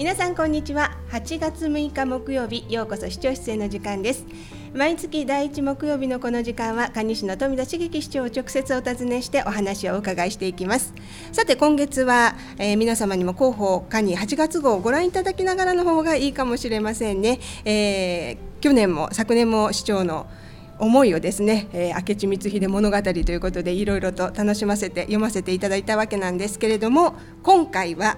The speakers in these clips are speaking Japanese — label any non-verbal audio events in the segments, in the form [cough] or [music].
皆さんこんにちは。8月6日木曜日ようこそ視聴室への時間です。毎月第1木曜日のこの時間は蟹市の富田茂樹市長を直接お尋ねしてお話をお伺いしていきます。さて今月は、えー、皆様にも広報蟹8月号をご覧いただきながらの方がいいかもしれませんね、えー、去年も昨年も市長の思いをですね、えー、明智光秀物語ということでいろいろと楽しませて読ませていただいたわけなんですけれども今回は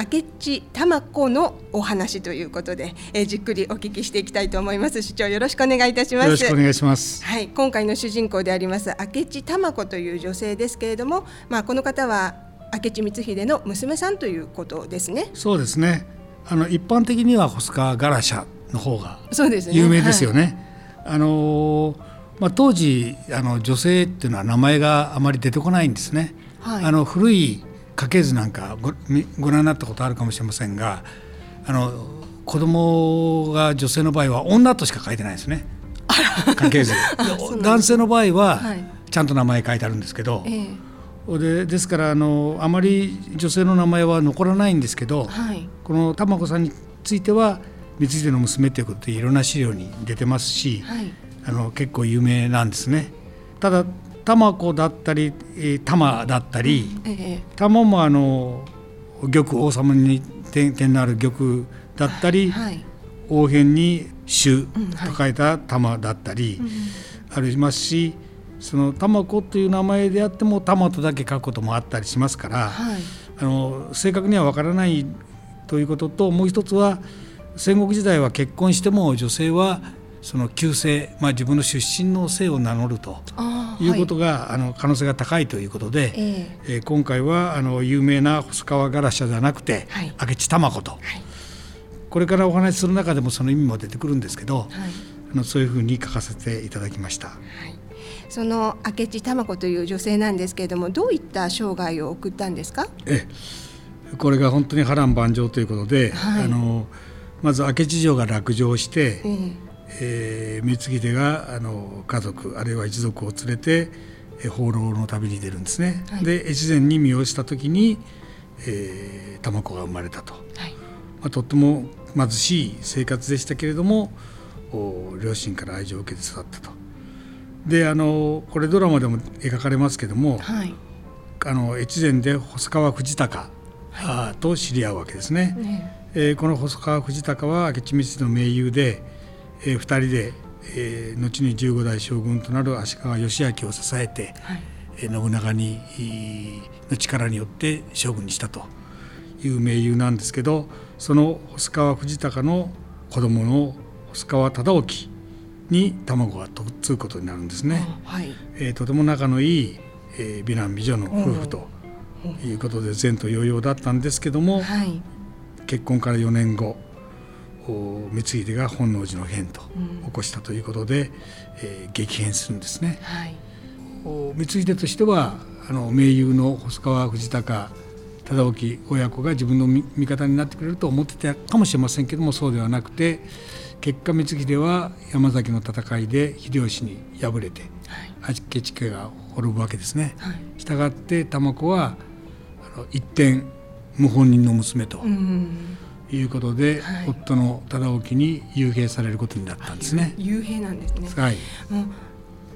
明智玉子のお話ということで、えー、じっくりお聞きしていきたいと思います。市長よろしくお願いいたします。よろしくお願いします。はい今回の主人公であります明智玉子という女性ですけれどもまあこの方は明智光秀の娘さんということですね。そうですね。あの一般的には細川ガラシャの方が有名ですよね、ねはい、あのまあ、当時あの女性っていうのは名前があまり出てこないんですね、はい、あの古い家系図なんかごご覧になったことあるかもしれませんがあの子供が女性の場合は女としか書いてないですね。家系図。[laughs] 男性の場合はちゃんと名前書いてあるんですけど、ええ、でですからあのあまり女性の名前は残らないんですけど、はい、この玉子さんについては光秀の娘ということでいろんな資料に出てますし、はい、あの結構有名なんですね。ただ玉子だったり玉だったり、玉もあの玉王様に点点のある玉だったり、はい、王辺に主と書いた玉だったりありますし、その玉子という名前であっても玉とだけ書くこともあったりしますから、はい、あの正確にはわからないということともう一つは戦国時代は結婚しても女性はその旧姓、まあ、自分の出身の姓を名乗るとい。うことが、はい、あの可能性が高いということで、えー、えー、今回はあの有名な細川ガラシャじゃなくて、はい、明智玉子と、はい、これからお話しする中でもその意味も出てくるんですけど、はい、あのそういうふうに書かせていただきました。はい。その明智玉子という女性なんですけれどもどういった生涯を送ったんですか？えこれが本当に波乱万丈ということで、はい、あのまず明智城が落城して、えーえー、光秀があの家族あるいは一族を連れて、えー、放浪の旅に出るんですね。はい、で越前に身をした時に、えー、玉子が生まれたと、はい、まあ、とっても貧しい生活でしたけれども両親から愛情を受けて育ったと。であのこれドラマでも描かれますけども、はい、あの越前で細川藤孝、はい、と知り合うわけですね。ねえー、この細川藤孝は明智光秀の盟友でえー、2人で、えー、後に15代将軍となる足利義昭を支えて、はい、えー、信長にの力によって将軍にしたという盟友なんですけどその細川藤孝の子供の細川忠興に卵が嫁ぐことになるんですね。はい、えー、とても仲のいい、えー、美男美女の夫婦ということで前途洋々だったんですけども、はい、結婚から4年後光秀が本能寺の変と起こしたということで、うん、えー、激変するんですね。はい、光秀としてはあの盟友の細川藤孝忠興親子が自分の味方になってくれると思ってたかもしれませんけどもそうではなくて結果光秀は山崎の戦いで秀吉に敗れて、はい、明智家が滅ぶわけですね。はい、したがって玉子はあの一点謀反人の娘と。うんいうことで、はい、夫の忠興に幽閉されることになったんですね。幽閉なんですね。はい。もう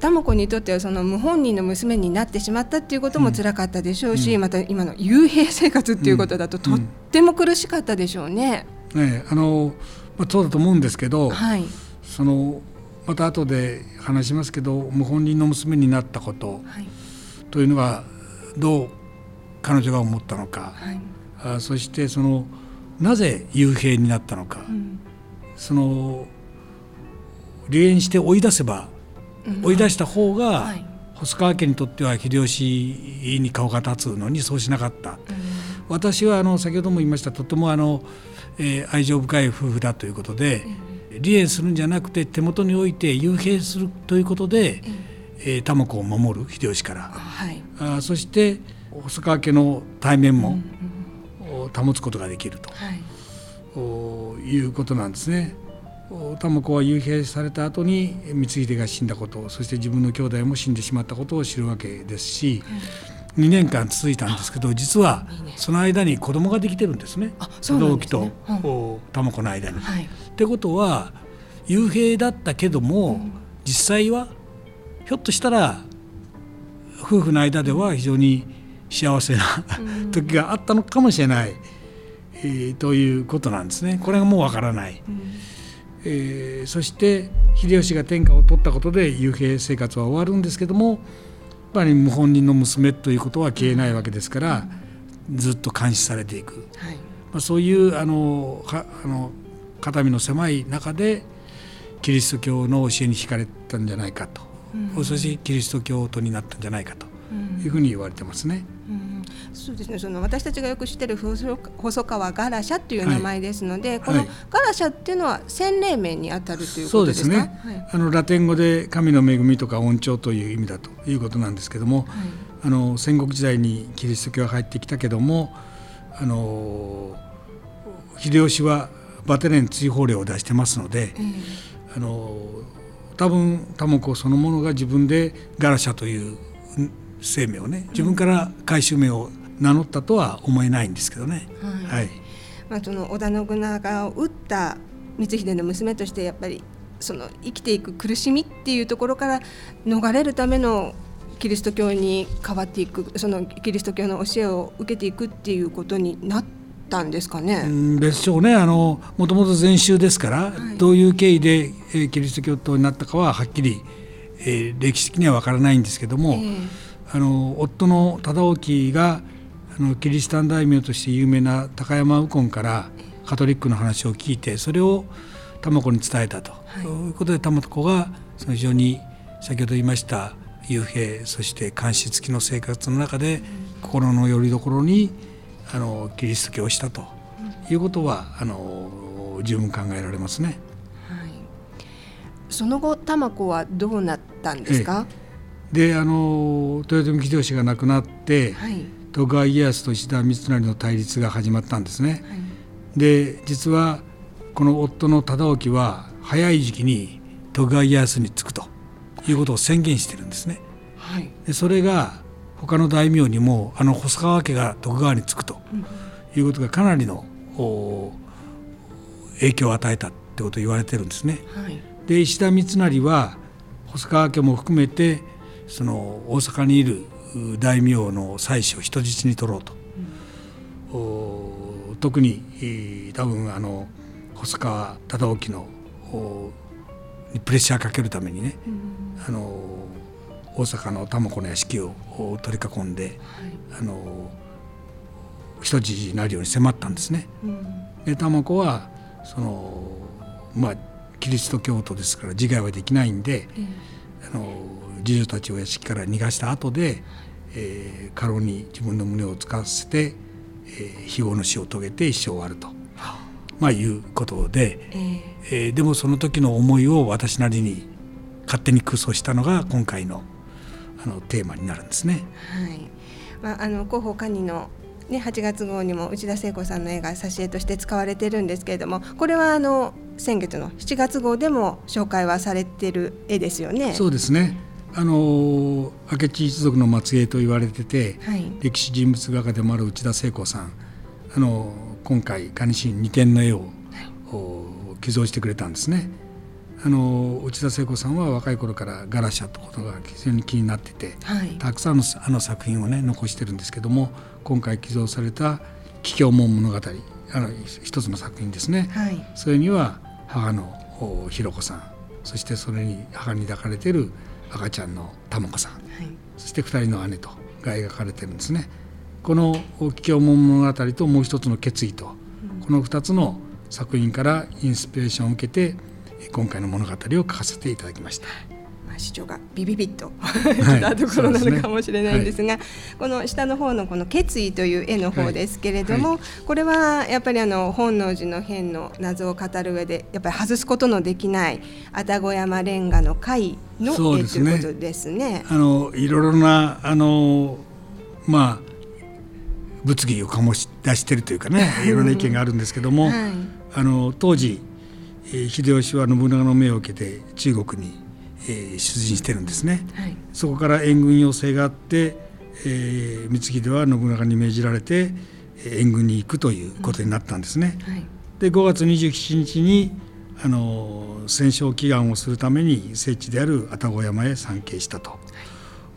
玉子にとってはその無本人の娘になってしまったっていうことも辛かったでしょうし、うん、また今の幽閉生活っていうことだととっても苦しかったでしょうね。うんうん、ねあのまあそうだと思うんですけど、はい、そのまた後で話しますけど無本人の娘になったこと、はい、というのがどう彼女が思ったのか、はい、あそしてそのなぜ幽閉になったのか、うん、その離縁して追い出せば、うん、追い出した方が、はい、細川家にとっては秀吉に顔が立つのにそうしなかった、うん、私はあの先ほども言いましたとてもあの、えー、愛情深い夫婦だということで、離縁するんじゃなくて手元に置いて幽閉するということで、えー、玉子を守る秀吉から、はい、あそして細川家の対面も、保つことができると、はい、いうことなんですね。玉子は幽閉された後に光秀が死んだことそして自分の兄弟も死んでしまったことを知るわけですし、2年間続いたんですけど実はその間に子供ができてるんですね。同期と玉子の間に。はい、ってことは幽閉だったけども、うん、実際はひょっとしたら夫婦の間では非常に幸せな時があったのかもしれない、えー、ということなんですね。これがもうわからない。うん。えー、そして秀吉が天下を取ったことで幽閉生活は終わるんですけどもやっぱり謀反人の娘ということは消えないわけですから、ずっと監視されていく、はい、まあ、そういうあのかあの肩身の狭い中でキリスト教の教えに惹かれたんじゃないかと、うん、そしてキリスト教徒になったんじゃないかというふうに言われてますね。うん。そうですね。その私たちがよく知ってる細川ガラシャという名前ですので、はい、このガラシャっていうのは洗礼名にあたるということですか、ね。はい、あのラテン語で神の恵みとか恩寵という意味だということなんですけども、はい、あの戦国時代にキリスト教が入ってきたけどもあの秀吉はバテレン追放令を出してますので、あの多分タモコそのものが自分でガラシャという生命をね自分から回収名を名乗ったとは思えないんですけどね。はい、はい、まあ、その織田信長を討った光秀の娘としてやっぱりその生きていく苦しみっていうところから逃れるためのキリスト教に変わっていくそのキリスト教の教えを受けていくっていうことになったんですかね。でしょうね。あのもともと禅宗ですから、はい、どういう経緯で、えー、キリスト教徒になったかははっきり、えー、歴史的には分からないんですけども、えー、あの夫の忠興があのキリシタン大名として有名な高山右近からカトリックの話を聞いてそれを玉子に伝えたと、はい、いうことで玉子がその非常に先ほど言いました幽閉そして監視付きの生活の中で、心の拠り所にあのキリスト教をしたと。いうことはあの十分考えられますね。はい、その後玉子はどうなったんですか、ええ、であの豊臣秀吉が亡くなって、はい徳川家康と石田三成の対立が始まったんですね。はい、で実はこの夫の忠興は早い時期に徳川家康につくということを宣言してるんですね。はい、でそれが他の大名にもあの細川家が徳川につくということがかなりの影響を与えたってことを言われてるんですね。はい、で石田三成は細川家も含めてその大阪にいる大名の妻子を人質に取ろうと、うん、特に多分あの細川忠興のにプレッシャーかけるためにね、うん、あの大阪の玉子の屋敷を取り囲んで、はい、あの人質になるように迫ったんですね。うん、で玉子はそのまあキリスト教徒ですから自害はできないんで、あの次女たちを屋敷から逃がした後でえー、過労に自分の胸を使わせて、えー、非業の死を遂げて一生終わると、まあ、いうことで、えー、えー、でもその時の思いを私なりに勝手に空想したのが今回のあのテーマになるんですね。はい。まあ、あの広報管理のね、8月号にも内田聖子さんの絵が挿絵として使われてるんですけれどもこれはあの先月の7月号でも紹介はされてる絵ですよね。そうですねあの明智一族の末裔と言われてて、はい、歴史人物画家でもある内田聖子さんあの今回蟹神二点の絵を、はい、寄贈してくれたんですね。あの内田聖子さんは若い頃からガラシャということが非常に気になってて、はい、たくさんのあの作品をね残してるんですけども今回寄贈された「桔梗門物語」あの一つの作品ですね、はい、それには母のひろ子さんそしてそれに母に抱かれてる赤ちゃんの玉子さん、はい、そして2人の姉とが描かれてるんですね。この「桔梗門物語」ともう一つの決意と、うん、この2つの作品からインスピレーションを受けて今回の物語を書かせていただきました。まあ、市長がビビビッと [laughs] きたところなのかもしれないんですが、はいすね。はい、この下の方のこの決意という絵の方ですけれども、はい、これはやっぱりあの本能寺の変の謎を語る上でやっぱり外すことのできない愛宕山レンガの会の絵ということですね。あのいろいろなあのまあ物議を醸し出しているというかねい。ろんな意見があるんですけども、あの当時秀吉は信長の命を受けて中国にえー、出陣してるんですね、はい、そこから援軍要請があって、えー、光秀は信長に命じられて援軍に行くということになったんですね。うんはい、で5月27日にあの戦勝祈願をするために聖地である愛宕山へ参詣したと、は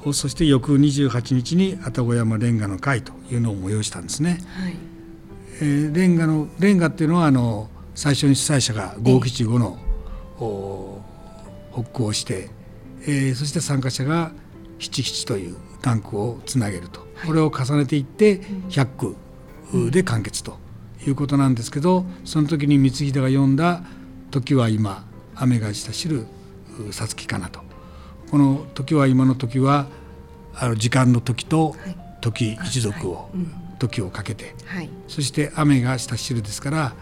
い、そして翌28日に愛宕山レンガの会というのを催したんですね。はい。えー、レンガのレンガっていうのはあの最初に主催者が五七五の、北行して、えー、そして参加者が七七というタンクをつなげると、これを重ねていって100句で完結ということなんですけどその時に光秀が読んだ「時は今雨がしたしるさつきかな」と。この「時は今」の時はあの時間の時と時一族を、時をかけて、そして雨がしたしるですから、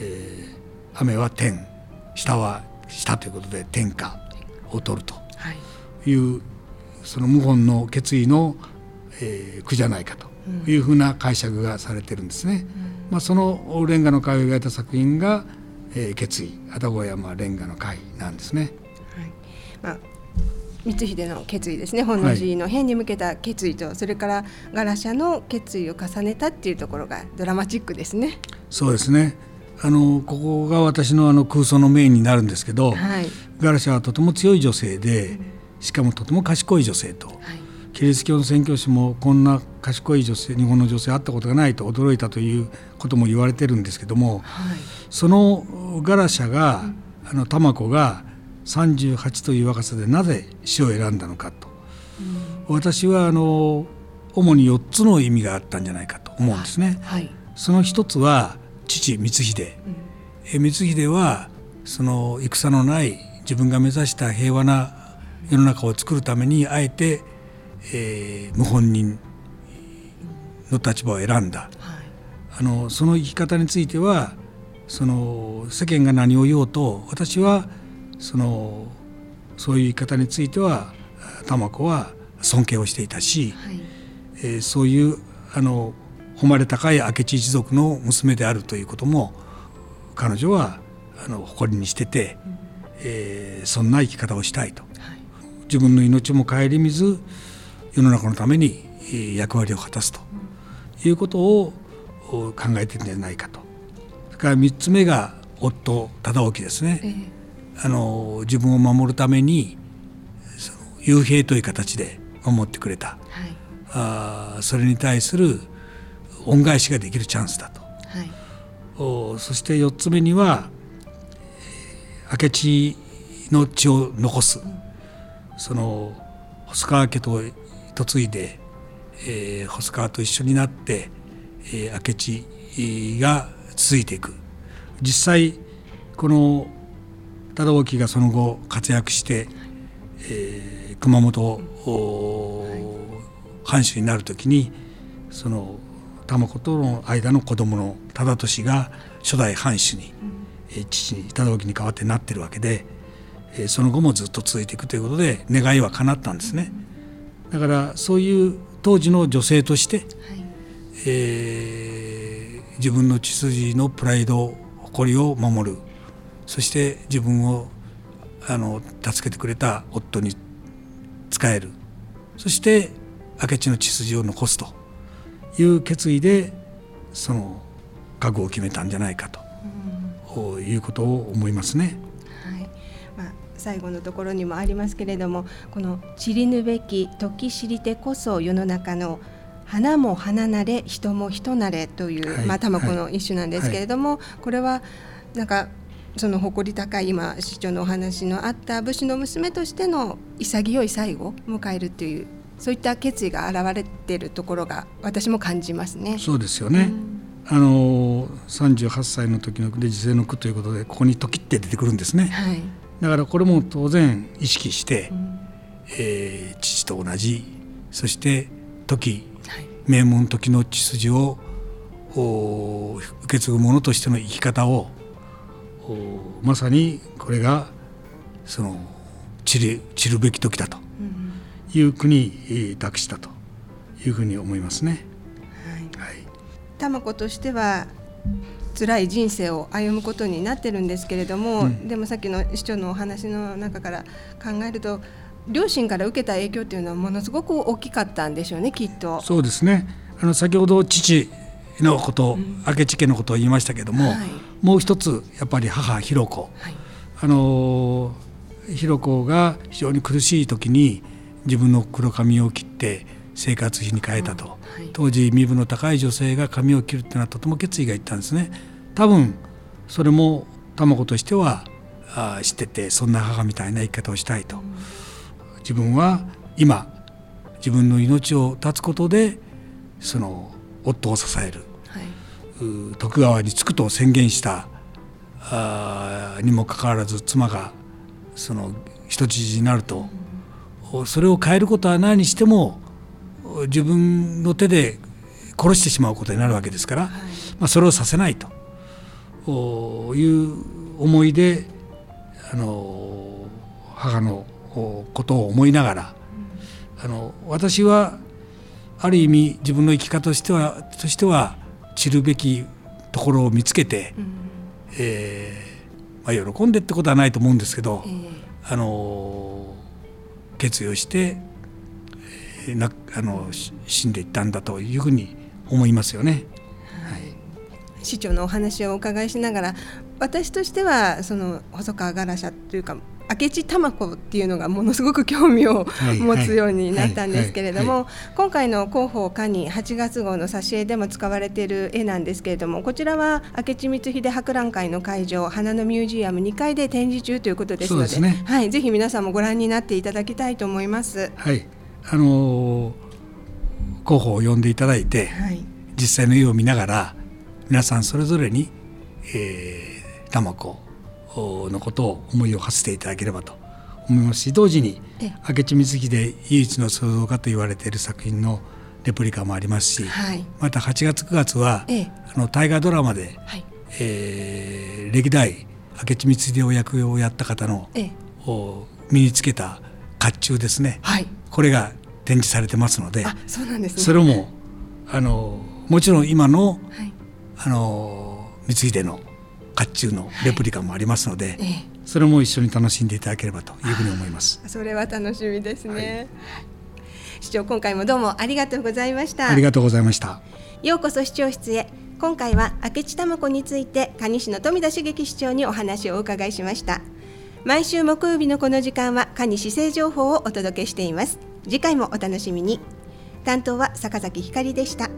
えー、雨は天下は下ということで天下を取ると。い。う、その謀反の決意の、えー、句じゃないかというふうな解釈がされてるんですね。まあ、そのレンガの会を描いた作品が、えー、決意愛宕山レンガの会なんですね。はい。まあ光秀の決意ですね。本能寺の変に向けた決意と、はい、それからガラシャの決意を重ねたっていうところがドラマチックですね。そうですねあのここが私のあの空想のメインになるんですけど、はい、ガラシャはとても強い女性で、しかもとても賢い女性と、はい、キリスト教の宣教師もこんな賢い女性日本の女性会ったことがないと驚いたということも言われてるんですけども、はい、そのガラシャが、あの玉子が38という若さでなぜ死を選んだのかと、うん、私はあの主に4つの意味があったんじゃないかと思うんですね。はい、その一つは父光秀、うん、光秀はその戦のない自分が目指した平和な世の中を作るためにあえて、えー、謀反人の立場を選んだ、はい、あのその生き方についてはその世間が何を言おうと私はそのそういう生き方については玉子は尊敬をしていたし、はい、えー、そういうあの誉れ高い明智一族の娘であるということも彼女はあの誇りにしてて、うん、えー、そんな生き方をしたいと、はい、自分の命も顧みず世の中のために役割を果たすということを考えてるんじゃないかと。それから3つ目が夫忠興ですね、えー、あの自分を守るためにその幽閉という形で守ってくれた、はい、あそれに対する恩返しができるチャンスだと、はい、おそして4つ目には明智の血を残す、うん、その細川家と嫁いで、えー、細川と一緒になって、えー、明智が続いていく。実際この忠興がその後活躍して、えー、熊本藩主になる時にその玉子との間の子供の忠俊が初代藩主に、うん、父に忠興に代わってなってるわけで、その後もずっと続いていくということで願いは叶ったんですね。だからそういう当時の女性として、はい、えー、自分の血筋のプライド誇りを守るそして自分をあの助けてくれた夫に仕えるそして明智の血筋を残すという決意でその覚悟を決めたんじゃないかと、うん、いうことを思いますね。最後のところにもありますけれどもこの「知りぬべき時知りてこそ世の中の花も花なれ人も人なれ」という、はい、まあ玉子の一種なんですけれども、はい、これはなんかその誇り高い今市長のお話のあった武士の娘としての潔い最後を迎えるというそういった決意が現れているところが私も感じますね。そうですよね、うん、あの38歳の時ので時世の句ということでここに「時」って出てくるんですね。はい。だからこれも当然意識して、うん、えー、父と同じそして時、はい、名門時の血筋を受け継ぐ者としての生き方をまさにこれがその散る散るべき時だという国に託したというふうに思いますね。はい、はい、玉子としては辛い人生を歩むことになってるんですけれども、うん、でもさっきの市長のお話の中から考えると両親から受けた影響っていうのはものすごく大きかったんでしょうねきっと。そうですね。あの先ほど父のこと、うん、明智家のことを言いましたけども、はい、もう一つやっぱり母ひろ子、はい、あのひろ子が非常に苦しい時に自分の黒髪を切って生活費に変えたと、はい、当時身分の高い女性が髪を切るっていうのはとても決意がいったんですね。多分それも卵としてはあ知っててそんな母みたいな生き方をしたいと、うん、自分は今自分の命を絶つことでその夫を支える、はい、徳川に着くと宣言したあにもかかわらず妻がその人質になると、うん、それを変えることは何にしても自分の手で殺してしまうことになるわけですから、はい、まあ、それをさせないという思いであの母のことを思いながら、うん、あの私はある意味自分の生き方としてはとしては散るべきところを見つけて、うん、えー、まあ、喜んでってことはないと思うんですけど、えー、あの決意をしてなあの死んでいったんだというふうに思いますよね。はい、市長のお話をお伺いしながら私としてはその細川ガラシャというか明智玉子っていうのがものすごく興味を持つようになったんですけれども今回の広報課に8月号の挿絵でも使われている絵なんですけれどもこちらは明智光秀博覧会の会場花のミュージアム2階で展示中ということですので、ね、はい、ぜひ皆さんもご覧になっていただきたいと思います。はい。あの候補を呼んでいただいて、はい、実際の絵を見ながら皆さんそれぞれに、えー、玉子のことを思いを馳せていただければと思いますし同時に明智光秀唯一の創造家と言われている作品のレプリカもありますし、はい、また8月9月は、あの大河ドラマで、はい、えー、歴代明智光秀役をやった方の、身につけた甲冑ですね、はい、これが展示されてますのでそうなんです、ね、それもあのもちろん今の,、あの光秀の甲冑のレプリカもありますので、はい、それも一緒に楽しんでいただければというふうに思います。それは楽しみですね、はい、市長今回もどうもありがとうございました。ありがとうございました。ようこそ市長室へ。今回は明智玉子について蟹市の富田茂樹市長にお話をお伺いしました。毎週木曜日のこの時間は蟹市政情報をお届けしています。次回もお楽しみに。担当は坂崎ひかりでした